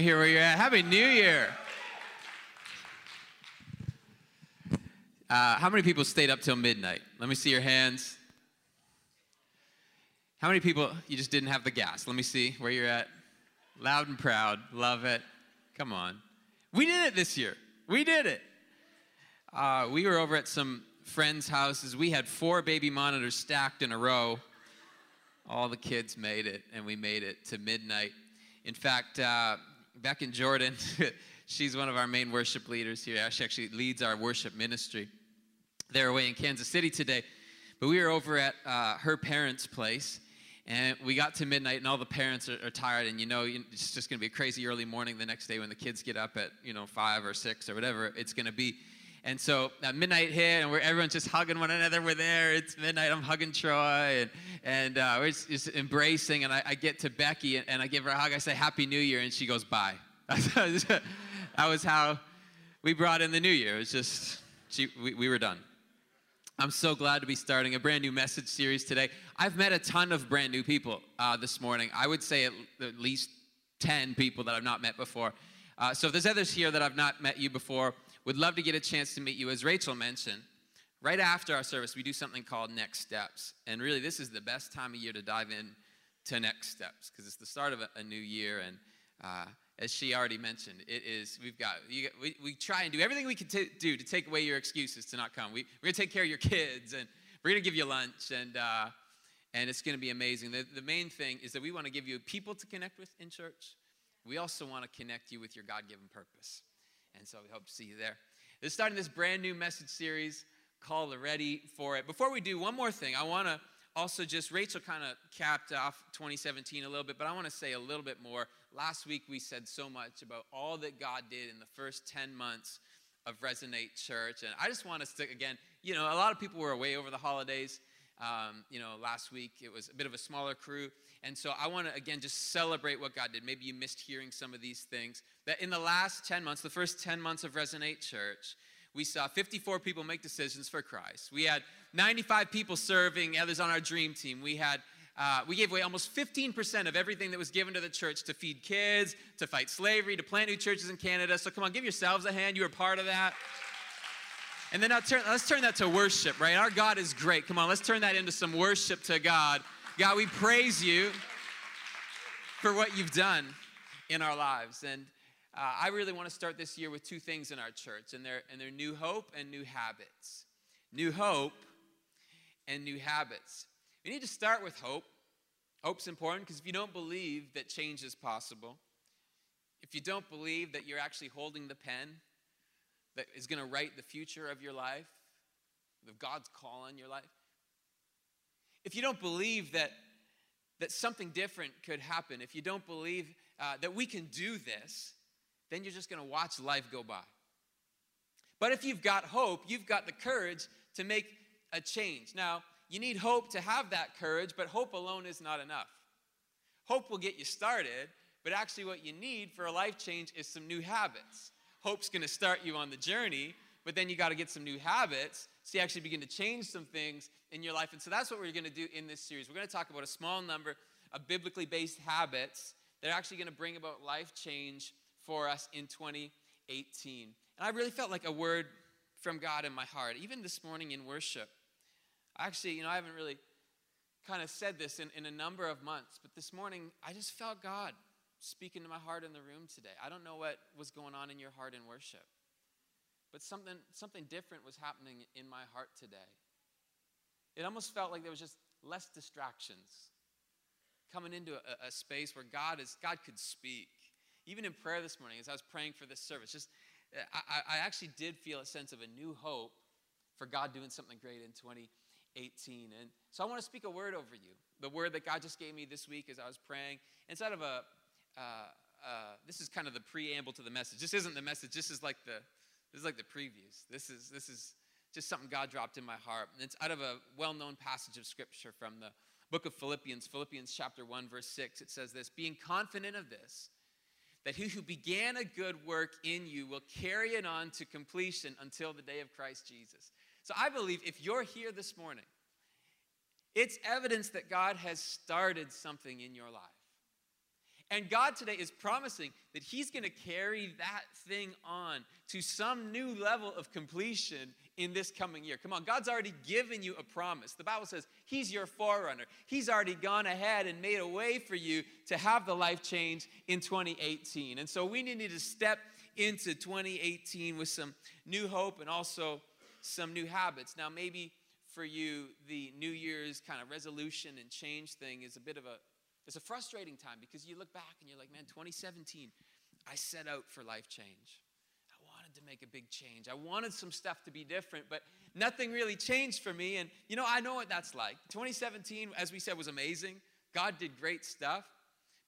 Hear where you're at. Happy New Year. Uh, how many people stayed up till midnight? Let me see your hands. How many people you just didn't have the gas? Let me see where you're at. Loud and proud. Love it. Come on. We did it this year. We did it. Uh, we were over at some friends' houses. We had four baby monitors stacked in a row. All the kids made it, and we made it to midnight. In fact, uh, back in Jordan, she's one of our main worship leaders here. She actually leads our worship ministry. They're away in Kansas City today, but we were over at uh, her parents' place, and we got to midnight, and all the parents are, are tired, and you know it's just going to be a crazy early morning the next day when the kids get up at you know five or six or whatever it's going to be. And so midnight hit, and we're everyone's just hugging one another. We're there. It's midnight. I'm hugging Troy, and and uh, we're just, just, embracing. And I, I, get to Becky, and, and I give her a hug. I say Happy New Year, and she goes Bye. that was how we brought in the new year. It was just she, we, we were done. I'm so glad to be starting a brand new message series today. I've met a ton of brand new people uh, this morning. I would say at, at, least 10 people that I've not met before. Uh, so if there's others here that I've not met you before, would love to get a chance to meet you. As Rachel mentioned, right after our service, we do something called Next Steps. And really, this is the best time of year to dive in to Next Steps because it's the start of a, a new year. And uh, as she already mentioned, it is, we've got, you, we, we try and do everything we can t- do to take away your excuses to not come. We, we're going to take care of your kids and we're going to give you lunch and, uh, and it's going to be amazing. The, the main thing is that we want to give you people to connect with in church. We also want to connect you with your God given purpose. And so we hope to see you there. This is starting this brand new message series called Ready for It. Before we do, one more thing. I want to also just, Rachel kind of capped off 2017 a little bit, but I want to say a little bit more Last week we said so much about all that God did in the first 10 months of Resonate Church. And I just want us to, again, you know, a lot of people were away over the holidays. Um, you know, last week it was a bit of a smaller crew. And so I want to, again, just celebrate what God did. Maybe you missed hearing some of these things. That in the last 10 months, the first 10 months of Resonate Church, we saw 54 people make decisions for Christ. We had 95 people serving, others on our dream team. We had uh, we gave away almost 15% of everything that was given to the church to feed kids, to fight slavery, to plant new churches in Canada. So come on, give yourselves a hand. You were part of that. And then turn, let's turn that to worship, right? Our God is great. Come on, let's turn that into some worship to God. God, we praise you for what you've done in our lives. And uh, I really want to start this year with two things in our church, and they're, and they're new hope and new habits. New hope and new habits. We need to start with hope. Hope's important because if you don't believe that change is possible, if you don't believe that you're actually holding the pen that is going to write the future of your life, of God's call on your life, if you don't believe that, that something different could happen, if you don't believe uh, that we can do this, then you're just going to watch life go by. But if you've got hope, you've got the courage to make a change. Now, you need hope to have that courage, but hope alone is not enough. Hope will get you started, but actually, what you need for a life change is some new habits. Hope's gonna start you on the journey, but then you gotta get some new habits so you actually begin to change some things in your life. And so that's what we're gonna do in this series. We're gonna talk about a small number of biblically based habits that are actually gonna bring about life change for us in 2018. And I really felt like a word from God in my heart, even this morning in worship. Actually, you know, I haven't really kind of said this in, in a number of months, but this morning I just felt God speaking to my heart in the room today. I don't know what was going on in your heart in worship, but something, something different was happening in my heart today. It almost felt like there was just less distractions coming into a, a space where God is God could speak. Even in prayer this morning, as I was praying for this service, just I, I actually did feel a sense of a new hope for God doing something great in 2018. And so I want to speak a word over you. The word that God just gave me this week as I was praying. Instead of a, uh, uh, this is kind of the preamble to the message. This isn't the message. This is like the, this is like the previews. This is, this is just something God dropped in my heart. And it's out of a well-known passage of scripture from the book of Philippians, Philippians chapter 1, verse 6. It says this, being confident of this, that he who began a good work in you will carry it on to completion until the day of Christ Jesus. So I believe if you're here this morning, it's evidence that God has started something in your life. And God today is promising that He's going to carry that thing on to some new level of completion in this coming year. Come on, God's already given you a promise. The Bible says He's your forerunner. He's already gone ahead and made a way for you to have the life change in 2018. And so we need to step into 2018 with some new hope and also some new habits. Now, maybe for you, the New Year's kind of resolution and change thing is a bit of a it's a frustrating time because you look back and you're like, man, 2017, I set out for life change. I wanted to make a big change. I wanted some stuff to be different, but nothing really changed for me. And you know, I know what that's like. 2017, as we said, was amazing. God did great stuff.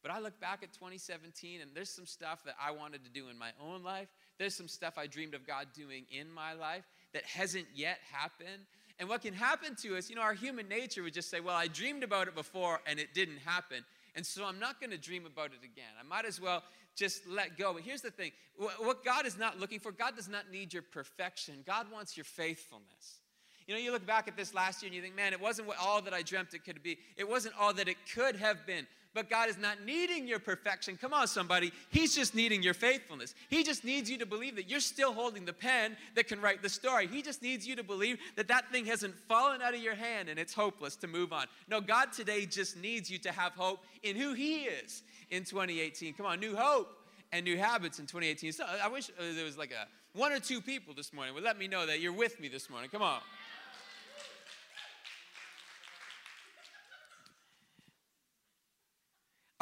But I look back at 2017 and there's some stuff that I wanted to do in my own life. There's some stuff I dreamed of God doing in my life that hasn't yet happened. And what can happen to us, you know, our human nature would just say, well, I dreamed about it before and it didn't happen. And so I'm not going to dream about it again. I might as well just let go. But here's the thing what God is not looking for, God does not need your perfection, God wants your faithfulness. You know, you look back at this last year and you think, man, it wasn't all that I dreamt it could be. It wasn't all that it could have been but God is not needing your perfection. Come on, somebody. He's just needing your faithfulness. He just needs you to believe that you're still holding the pen that can write the story. He just needs you to believe that that thing hasn't fallen out of your hand and it's hopeless to move on. No, God today just needs you to have hope in who He is in 2018. Come on, new hope and new habits in 2018. So I wish uh, there was like a one or two people this morning would let me know that you're with me this morning. Come on.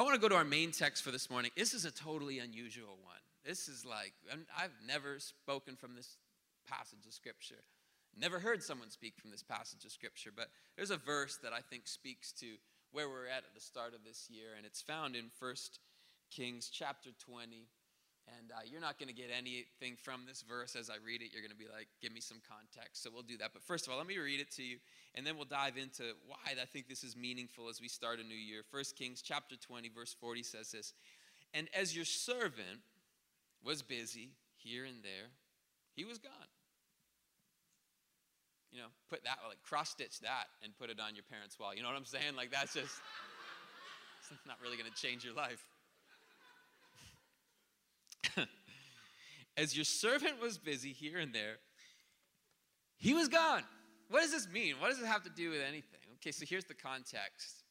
I want to go to our main text for this morning. This is a totally unusual one. This is like, I've never spoken from this passage of Scripture, never heard someone speak from this passage of Scripture, but there's a verse that I think speaks to where we're at at the start of this year, and it's found in 1 Kings chapter 20. And uh, you're not going to get anything from this verse as I read it. You're going to be like, give me some context. So we'll do that. But first of all, let me read it to you, and then we'll dive into why I think this is meaningful as we start a new year. 1 Kings chapter 20, verse 40 says this And as your servant was busy here and there, he was gone. You know, put that, like cross stitch that and put it on your parents' wall. You know what I'm saying? Like, that's just, it's not really going to change your life. As your servant was busy here and there, he was gone. What does this mean? What does it have to do with anything? Okay, so here's the context.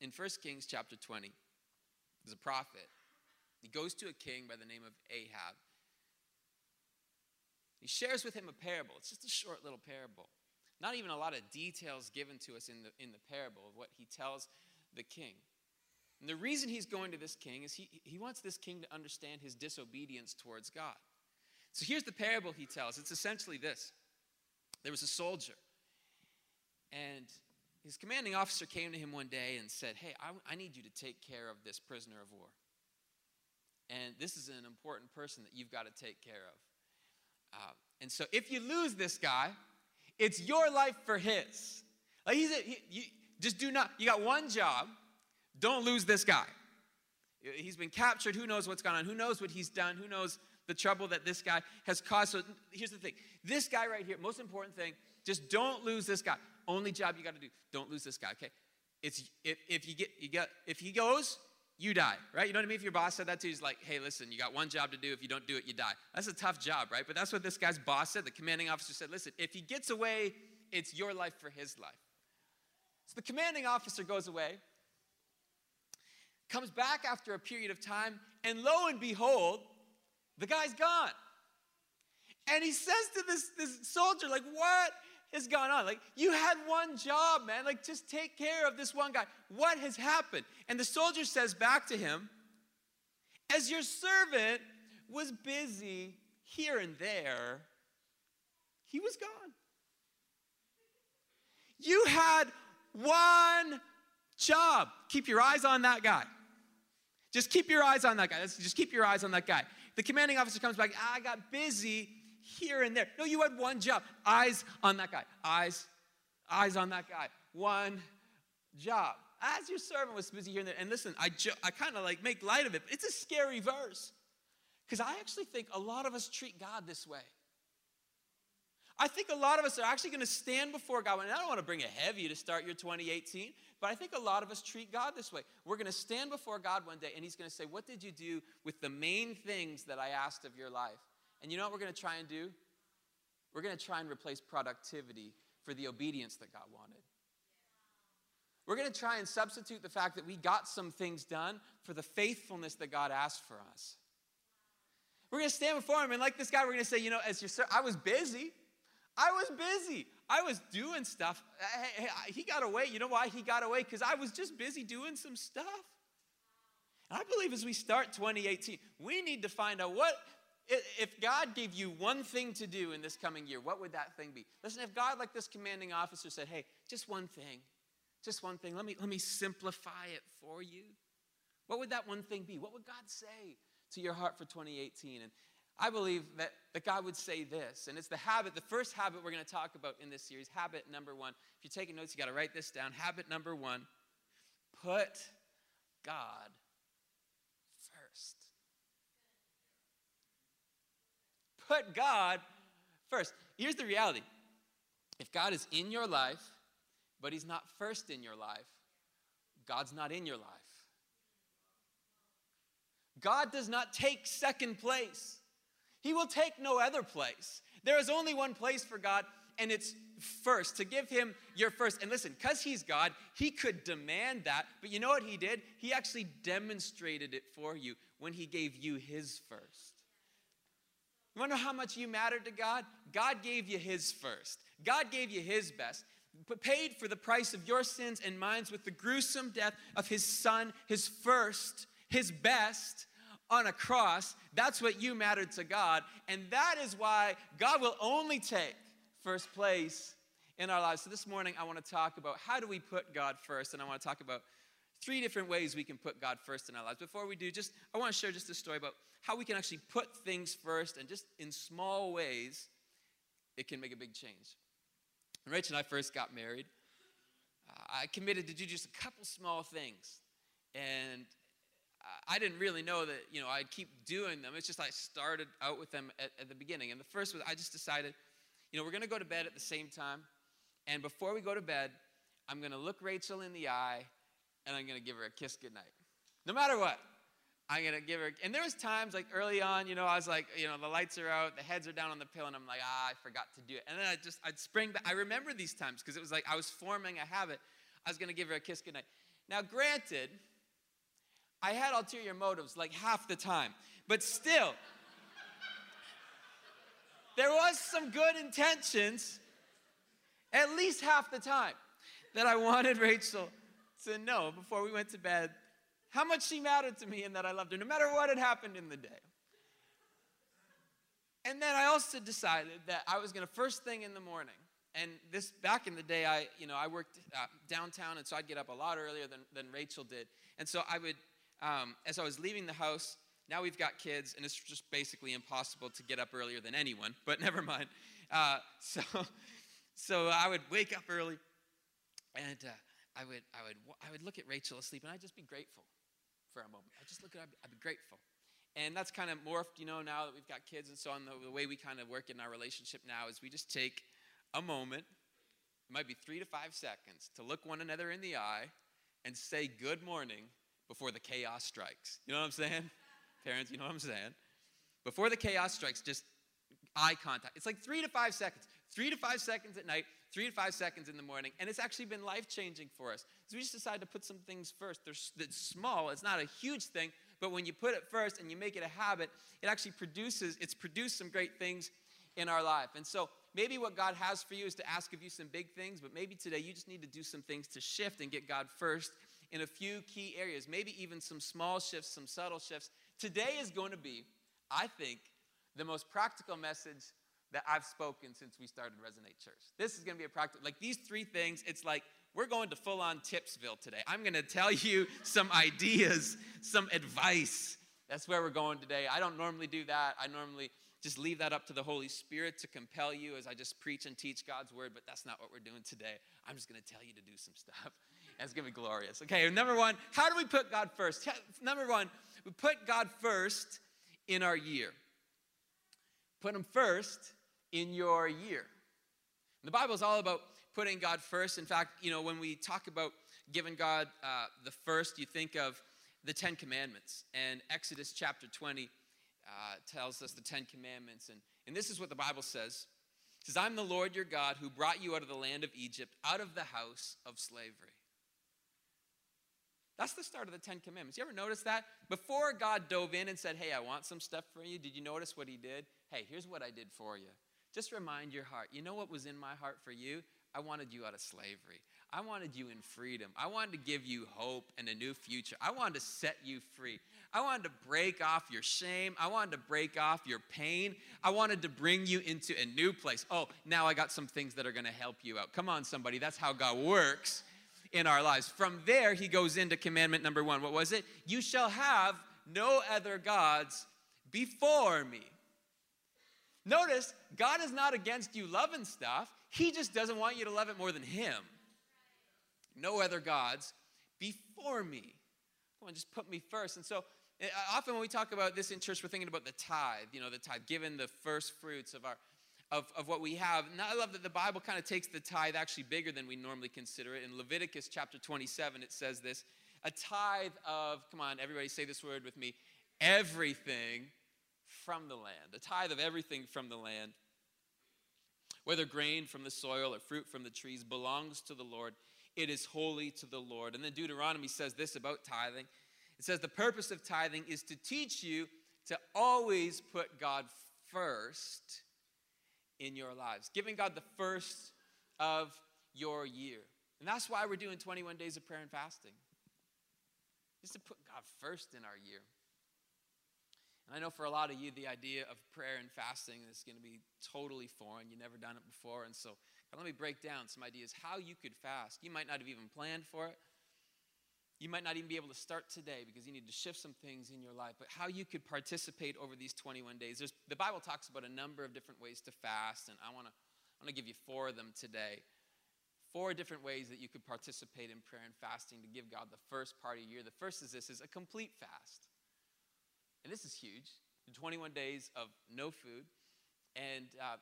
In 1 Kings chapter 20, there's a prophet. He goes to a king by the name of Ahab. He shares with him a parable. It's just a short little parable. Not even a lot of details given to us in the, in the parable of what he tells the king. And the reason he's going to this king is he, he wants this king to understand his disobedience towards God. So here's the parable he tells it's essentially this there was a soldier, and his commanding officer came to him one day and said, Hey, I, I need you to take care of this prisoner of war. And this is an important person that you've got to take care of. Uh, and so if you lose this guy, it's your life for his. Like he's a, he, you, just do not, you got one job don't lose this guy. He's been captured. Who knows what's gone on? Who knows what he's done? Who knows the trouble that this guy has caused? So here's the thing this guy right here, most important thing, just don't lose this guy. Only job you got to do. Don't lose this guy, okay? It's if, if you get you get if he goes, you die, right? You know what I mean? If your boss said that to you, he's like, hey, listen, you got one job to do. If you don't do it, you die. That's a tough job, right? But that's what this guy's boss said. The commanding officer said, listen, if he gets away, it's your life for his life. So the commanding officer goes away comes back after a period of time, and lo and behold, the guy's gone. And he says to this, this soldier, like, what has gone on? Like, you had one job, man. Like, just take care of this one guy. What has happened? And the soldier says back to him, as your servant was busy here and there, he was gone. You had one job. Keep your eyes on that guy. Just keep your eyes on that guy. Just keep your eyes on that guy. The commanding officer comes back, I got busy here and there. No, you had one job. Eyes on that guy. Eyes, eyes on that guy. One job. As your servant was busy here and there. And listen, I, jo- I kind of like make light of it, it's a scary verse. Because I actually think a lot of us treat God this way. I think a lot of us are actually going to stand before God. And I don't want to bring it heavy to start your 2018, but I think a lot of us treat God this way. We're going to stand before God one day, and He's going to say, What did you do with the main things that I asked of your life? And you know what we're going to try and do? We're going to try and replace productivity for the obedience that God wanted. We're going to try and substitute the fact that we got some things done for the faithfulness that God asked for us. We're going to stand before Him, and like this guy, we're going to say, You know, as your I was busy. I was busy. I was doing stuff. Uh, hey, he got away. You know why he got away? Because I was just busy doing some stuff. And I believe as we start 2018, we need to find out what, if God gave you one thing to do in this coming year, what would that thing be? Listen, if God, like this commanding officer, said, hey, just one thing, just one thing, let me, let me simplify it for you. What would that one thing be? What would God say to your heart for 2018? And I believe that, that God would say this, and it's the habit, the first habit we're going to talk about in this series, habit number one. If you're taking notes, you got to write this down. Habit number one put God first. Put God first. Here's the reality if God is in your life, but He's not first in your life, God's not in your life. God does not take second place. He will take no other place. There is only one place for God, and it's first, to give him your first. And listen, because he's God, he could demand that, but you know what he did? He actually demonstrated it for you when he gave you his first. You know how much you mattered to God? God gave you his first, God gave you his best. Paid for the price of your sins and mine with the gruesome death of his son, his first, his best, on a cross. That's what you mattered to God. And that is why God will only take first place in our lives. So this morning, I want to talk about how do we put God first. And I want to talk about three different ways we can put God first in our lives. Before we do, just I want to share just a story about how we can actually put things first and just in small ways, it can make a big change. When Rachel and I first got married, uh, I committed to do just a couple small things. And I didn't really know that, you know, I'd keep doing them. It's just I started out with them at, at the beginning. And the first was I just decided, you know, we're going to go to bed at the same time. And before we go to bed, I'm going to look Rachel in the eye and I'm going to give her a kiss goodnight. No matter what. I'm gonna give her, and there was times like early on, you know, I was like, you know, the lights are out, the heads are down on the pillow, and I'm like, ah, I forgot to do it. And then I just, I'd spring back. I remember these times because it was like I was forming a habit. I was gonna give her a kiss goodnight. Now, granted, I had ulterior motives like half the time. But still, there was some good intentions at least half the time that I wanted Rachel to know before we went to bed how much she mattered to me and that I loved her, no matter what had happened in the day. And then I also decided that I was going to first thing in the morning. And this back in the day, I you know I worked uh, downtown, and so I'd get up a lot earlier than, than Rachel did. And so I would um, as I was leaving the house, now we've got kids, and it's just basically impossible to get up earlier than anyone, but never mind. Uh, so, so I would wake up early, and uh, I, would, I, would, I would look at Rachel asleep, and I'd just be grateful for a moment. I'd just look at her, I'd be grateful. And that's kind of morphed, you know, now that we've got kids and so on. The, the way we kind of work in our relationship now is we just take a moment, it might be three to five seconds, to look one another in the eye and say good morning before the chaos strikes. You know what I'm saying? Parents, you know what I'm saying? Before the chaos strikes, just eye contact. It's like three to five seconds. Three to five seconds at night, three to five seconds in the morning. And it's actually been life changing for us. So we just decided to put some things first. They're, small, it's not a huge thing, but when you put it first and you make it a habit, it actually produces, it's produced some great things in our life. And so maybe what God has for you is to ask of you some big things, but maybe today you just need to do some things to shift and get God first in a few key areas, maybe even some small shifts, some subtle shifts. Today is going to be, I think, the most practical message that I've spoken since we started Resonate Church. This is going to be a practical, like these three things, it's like we're going to full on Tipsville today. I'm going to tell you some ideas, some advice. That's where we're going today. I don't normally do that. I normally just leave that up to the Holy Spirit to compel you as I just preach and teach God's word, but that's not what we're doing today. I'm just going to tell you to do some stuff. It's going to be glorious. Okay, number one, how do we put God first? Number one, we put God first in our year. Put Him first in your year. The Bible is all about putting God first. In fact, you know, when we talk about giving God uh, the first, you think of the Ten Commandments. And Exodus chapter 20 uh, tells us the Ten Commandments. And, and this is what the Bible says. It says, I'm the Lord your God who brought you out of the land of Egypt, out of the house of slavery. That's the start of the Ten Commandments. You ever notice that? Before God dove in and said, Hey, I want some stuff for you, did you notice what he did? Hey, here's what I did for you. Just remind your heart. You know what was in my heart for you? I wanted you out of slavery. I wanted you in freedom. I wanted to give you hope and a new future. I wanted to set you free. I wanted to break off your shame. I wanted to break off your pain. I wanted to bring you into a new place. Oh, now I got some things that are going to help you out. Come on, somebody. That's how God works in our lives. From there, he goes into commandment number one. What was it? You shall have no other gods before me. Notice, God is not against you loving stuff, He just doesn't want you to love it more than Him. No other gods before me. Come on, just put me first. And so, eh, often when we talk about this in church, we're thinking about the tithe, you know, the tithe, given the first fruits of our. Of, of what we have. And I love that the Bible kind of takes the tithe actually bigger than we normally consider it. In Leviticus chapter 27, it says this a tithe of, come on, everybody say this word with me, everything from the land, a tithe of everything from the land, whether grain from the soil or fruit from the trees, belongs to the Lord. It is holy to the Lord. And then Deuteronomy says this about tithing it says, The purpose of tithing is to teach you to always put God first in your lives, giving God the first of your year. And that's why we're doing 21 days of prayer and fasting, just to put God first in our year. And I know for a lot of you, the idea of prayer and fasting is going to be totally foreign. You've never done it before. And so let me break down some ideas how you could fast. You might not have even planned for it. You might not even be able to start today because you need to shift some things in your life. But how you could participate over these 21 days. There's, the Bible talks about a number of different ways to fast, and I want to I want to give you four of them today. Four different ways that you could participate in prayer and fasting to give God the first part of your year. The first is this is a complete fast. And this is huge 21 days of no food. And uh,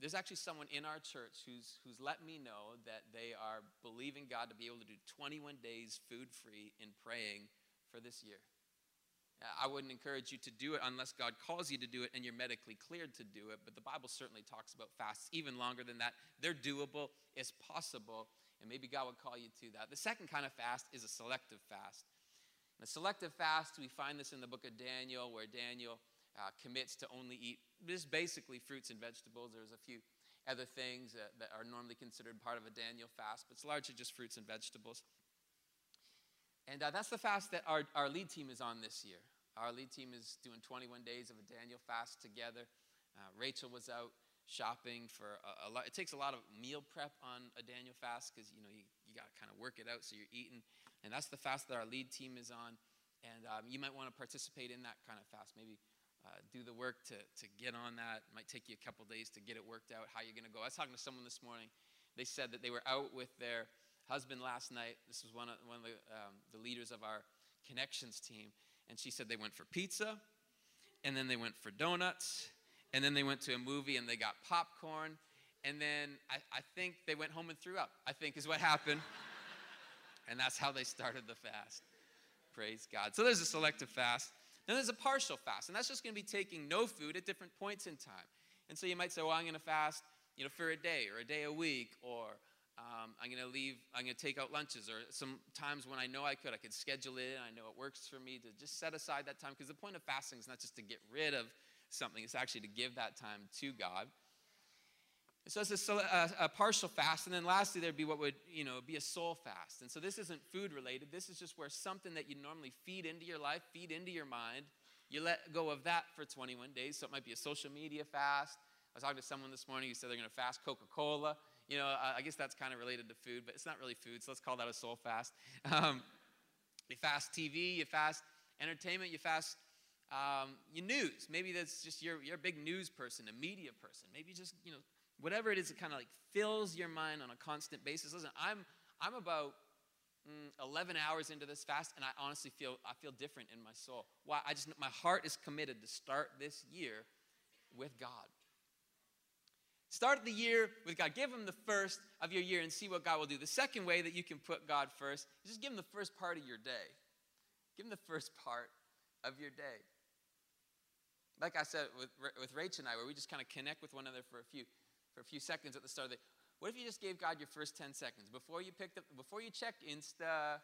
there's actually someone in our church who's, who's let me know that they are believing God to be able to do 21 days food free in praying for this year. I wouldn't encourage you to do it unless God calls you to do it and you're medically cleared to do it. But the Bible certainly talks about fasts even longer than that. They're doable, it's possible, and maybe God would call you to that. The second kind of fast is a selective fast. A selective fast, we find this in the book of Daniel, where Daniel uh, commits to only eat just basically fruits and vegetables. There's a few other things that, that are normally considered part of a Daniel fast, but it's largely just fruits and vegetables. And uh, that's the fast that our, our lead team is on this year. Our lead team is doing 21 days of a Daniel fast together. Uh, Rachel was out shopping for a, a, lot. It takes a lot of meal prep on a Daniel fast because you know you, you got to kind of work it out so you're eating and that's the fast that our lead team is on. And um, you might want to participate in that kind of fast. Maybe uh, do the work to, to get on that. It might take you a couple days to get it worked out, how you're going to go. I was talking to someone this morning. They said that they were out with their husband last night. This was one of, one of the, um, the leaders of our connections team. And she said they went for pizza, and then they went for donuts, and then they went to a movie and they got popcorn, and then I, I think they went home and threw up, I think is what happened. And that's how they started the fast. Praise God. So there's a selective fast. Then there's a partial fast, and that's just going to be taking no food at different points in time. And so you might say, well, I'm going to fast, you know, for a day or a day a week, or um, I'm going to leave, I'm going to take out lunches, or some times when I know I could, I could schedule it, I know it works for me to just set aside that time, because the point of fasting is not just to get rid of something, it's actually to give that time to God. So it's a, a, a, partial fast, and then lastly there'd be what would you know be a soul fast. And so this isn't food related. This is just where something that you normally feed into your life, feed into your mind, you let go of that for 21 days. So it might be a social media fast. I was talking to someone this morning who said they're going to fast Coca-Cola. You know, I guess that's kind of related to food, but it's not really food. So let's call that a soul fast. Um, you fast TV, you fast entertainment, you fast um, your news. Maybe that's just you're, you're a big news person, a media person. Maybe just you know whatever it is, it kind of like fills your mind on a constant basis. Listen, I'm, I'm about mm, 11 hours into this fast, and I honestly feel, I feel different in my soul. Why? I just, my heart is committed to start this year with God. Start the year with God. Give Him the first of your year and see what God will do. The second way that you can put God first is just give Him the first part of your day. Give Him the first part of your day. Like I said with, with Rach and I, where we just kind of connect with one another for a few for a few seconds at the start of the day. What if you just gave God your first 10 seconds before you picked up, before you checked Insta,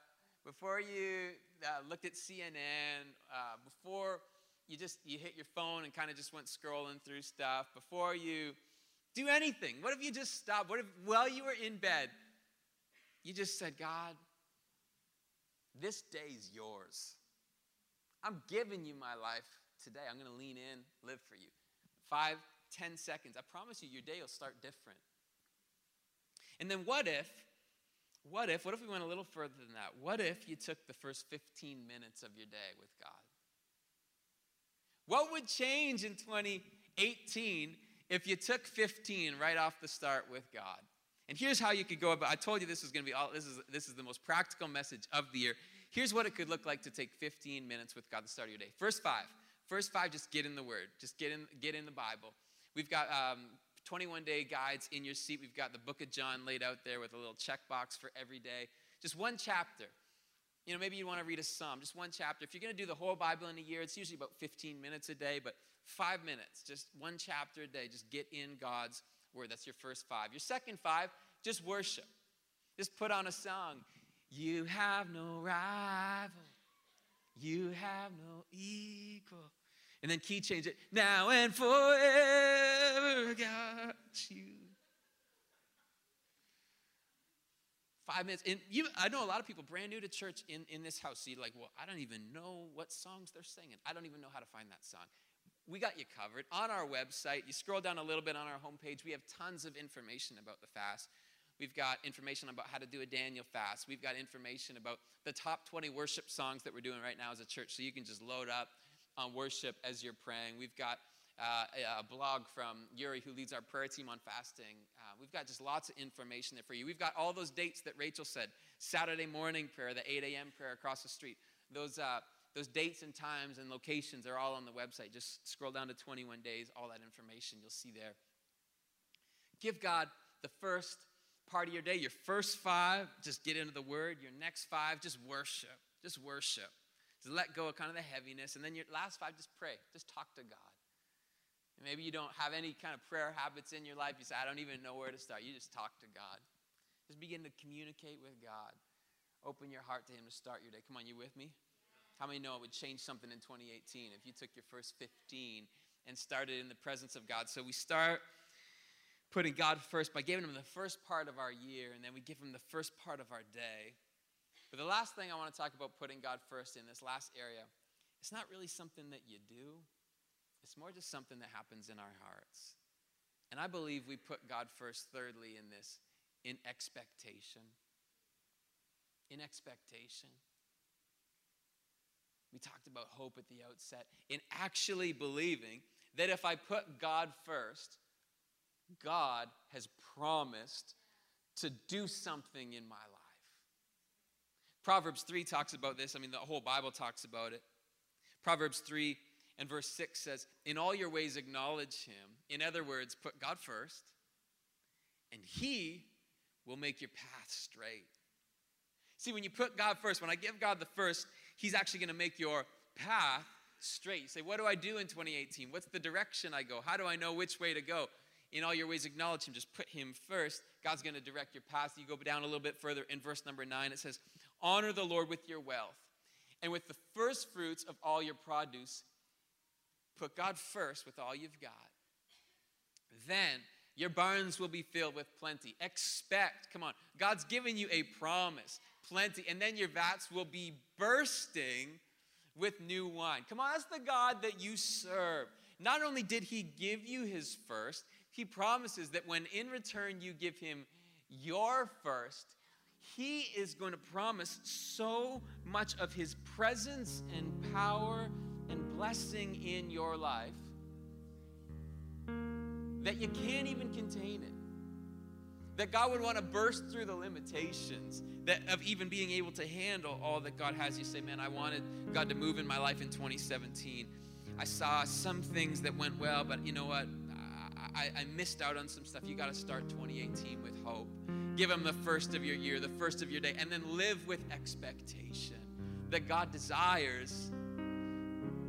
before you uh, looked at CNN, uh, before you just you hit your phone and kind of just went scrolling through stuff, before you do anything. What if you just stopped? What if while you were in bed, you just said, God, this day's yours. I'm giving you my life today. I'm going to lean in, live for you. Five, ten seconds. I promise you, your day will start different. And then what if, what if, what if we went a little further than that? What if you took the first 15 minutes of your day with God? What would change in 2018 if you took 15 right off the start with God? And here's how you could go about I told you this was going to be all this is this is the most practical message of the year. Here's what it could look like to take 15 minutes with God the start of your day. First 5. First 5 just get in the word. Just get in get in the Bible. We've got um, 21 day guides in your seat. We've got the book of John laid out there with a little checkbox for every day. Just one chapter. You know, maybe you want to read a psalm, just one chapter. If you're going to do the whole Bible in a year, it's usually about 15 minutes a day, but five minutes, just one chapter a day. Just get in God's word. That's your first five. Your second five, just worship. Just put on a song. You have no rival. You have no equal. And then key change it. Now and forever, got you. Five minutes. And you, I know a lot of people brand new to church in, in this house. So you're like, well, I don't even know what songs they're singing. I don't even know how to find that song. We got you covered. On our website, you scroll down a little bit on our homepage, we have tons of information about the fast. We've got information about how to do a Daniel fast. We've got information about the top 20 worship songs that we're doing right now as a church. So you can just load up on worship as you're praying. We've got uh, a blog from Yuri, who leads our prayer team on fasting. Uh, we've got just lots of information there for you. We've got all those dates that Rachel said Saturday morning prayer, the 8 a.m. prayer across the street. Those, uh, those dates and times and locations are all on the website. Just scroll down to 21 days, all that information you'll see there. Give God the first part of your day. Your first five, just get into the word. Your next five, just worship. Just worship. Just let go of kind of the heaviness. And then your last five, just pray. Just talk to God. And maybe you don't have any kind of prayer habits in your life. You say, I don't even know where to start. You just talk to God. Just begin to communicate with God. Open your heart to Him to start your day. Come on, you with me? How many know it would change something in 2018 if you took your first 15 and started in the presence of God? So we start putting God first by giving Him the first part of our year, and then we give Him the first part of our day. But the last thing I want to talk about putting God first in this last area, it's not really something that you do, it's more just something that happens in our hearts. And I believe we put God first, thirdly, in this, in expectation. In expectation. We talked about hope at the outset, in actually believing that if I put God first, God has promised to do something in my life. Proverbs 3 talks about this. I mean, the whole Bible talks about it. Proverbs 3 and verse 6 says, In all your ways acknowledge him. In other words, put God first, and he will make your path straight. See, when you put God first, when I give God the first, he's actually going to make your path straight. You say, What do I do in 2018? What's the direction I go? How do I know which way to go? In all your ways, acknowledge him. Just put him first. God's going to direct your path. You go down a little bit further in verse number nine, it says, Honor the Lord with your wealth and with the first fruits of all your produce. Put God first with all you've got. Then your barns will be filled with plenty. Expect, come on, God's given you a promise, plenty, and then your vats will be bursting with new wine. Come on, that's the God that you serve. Not only did He give you His first, He promises that when in return you give Him your first, he is going to promise so much of His presence and power and blessing in your life that you can't even contain it. That God would want to burst through the limitations that of even being able to handle all that God has. You say, man, I wanted God to move in my life in 2017. I saw some things that went well, but you know what? I, I missed out on some stuff. You got to start 2018 with hope. Give Him the first of your year, the first of your day, and then live with expectation that God desires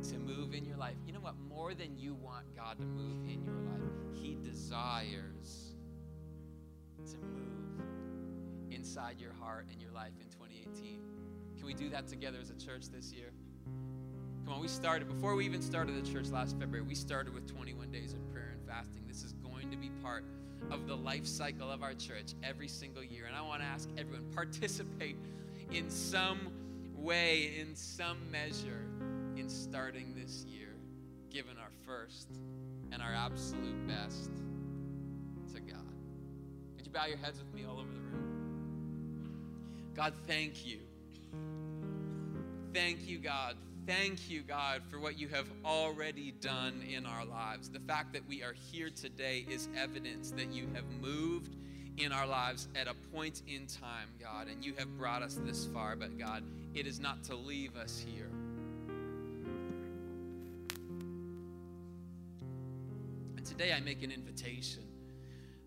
to move in your life. You know what? More than you want God to move in your life, He desires to move inside your heart and your life in 2018. Can we do that together as a church this year? Come on, we started, before we even started the church last February, we started with 21 days of prayer and fasting. This is going to be part of the life cycle of our church every single year. And I want to ask everyone participate in some way, in some measure, in starting this year, giving our first and our absolute best to God. Would you bow your heads with me all over the room? God, thank you. Thank you, God, Thank you, God, for what you have already done in our lives. The fact that we are here today is evidence that you have moved in our lives at a point in time, God, and you have brought us this far. But, God, it is not to leave us here. And today I make an invitation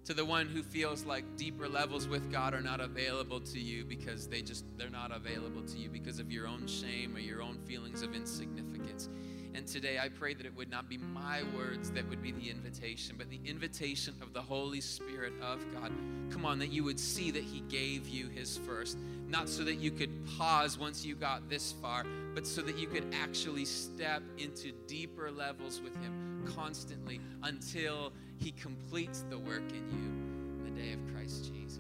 to the one who feels like deeper levels with God are not available to you because they just they're not available to you because of your own shame or your own feelings of insignificance. And today I pray that it would not be my words that would be the invitation, but the invitation of the Holy Spirit of God. Come on, that you would see that He gave you His first, not so that you could pause once you got this far, but so that you could actually step into deeper levels with Him constantly until he completes the work in you in the day of Christ Jesus.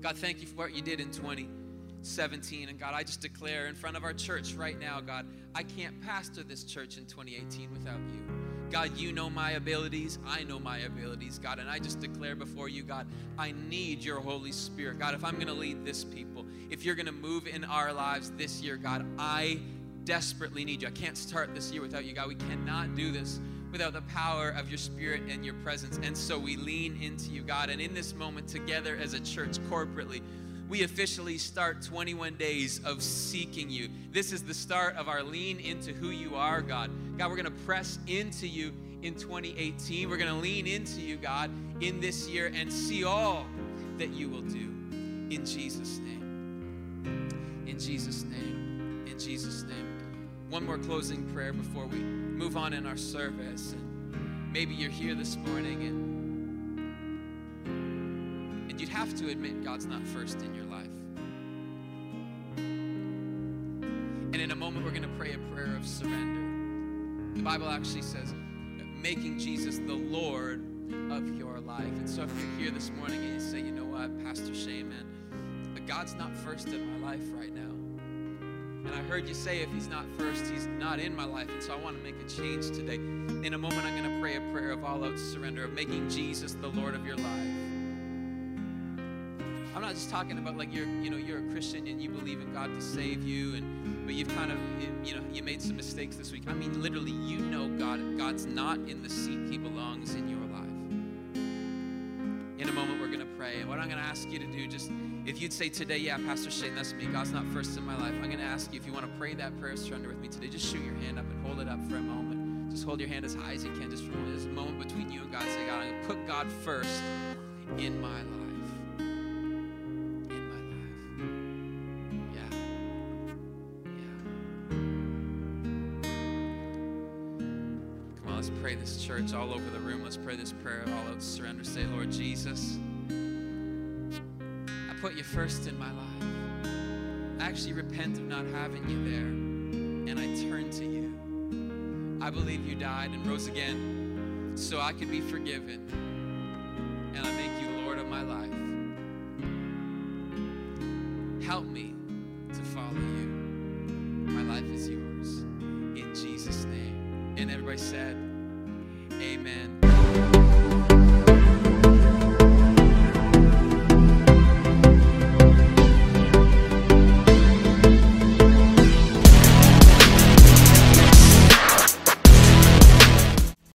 God, thank you for what you did in 2017. And God, I just declare in front of our church right now, God, I can't pastor this church in 2018 without you. God, you know my abilities. I know my abilities, God. And I just declare before you, God, I need your Holy Spirit. God, if I'm going to lead this people, if you're going to move in our lives this year, God, I desperately need you. I can't start this year without you, God. We cannot do this without the power of your spirit and your presence. And so we lean into you, God. And in this moment, together as a church, corporately, we officially start 21 days of seeking you. This is the start of our lean into who you are, God. God, we're going to press into you in 2018. We're going to lean into you, God, in this year and see all that you will do. In Jesus' name. In Jesus' name. In Jesus' name one more closing prayer before we move on in our service. And maybe you're here this morning and, and you'd have to admit God's not first in your life. And in a moment, we're going to pray a prayer of surrender. The Bible actually says, making Jesus the Lord of your life. And so if you're here this morning and you say, you know what, Pastor Shane, man, God's not first in my life right now. And I heard you say, if he's not first, he's not in my life. And so I want to make a change today. In a moment, I'm going to pray a prayer of all out surrender, of making Jesus the Lord of your life. I'm not just talking about like you're, you know, you're a Christian and you believe in God to save you, and but you've kind of, you know, you made some mistakes this week. I mean, literally, you know God, God's not in the seat He belongs in your life. In a moment, we're going to pray, and what I'm going to ask you to do, just if you'd say today, yeah, Pastor Shane, that's me. God's not first in my life. I'm going to ask you if you want to pray that prayer of surrender with me today, just shoot your hand up and hold it up for a moment. Just hold your hand as high as you can, just for a moment. Moment between you and God. Say, God, I'm going to put God first in my life. In my life. Yeah. Yeah. Come on, let's pray this church all over the room. Let's pray this prayer of all out surrender. Say, Lord Jesus put you first in my life. I actually repent of not having you there, and I turn to you. I believe you died and rose again so I could be forgiven,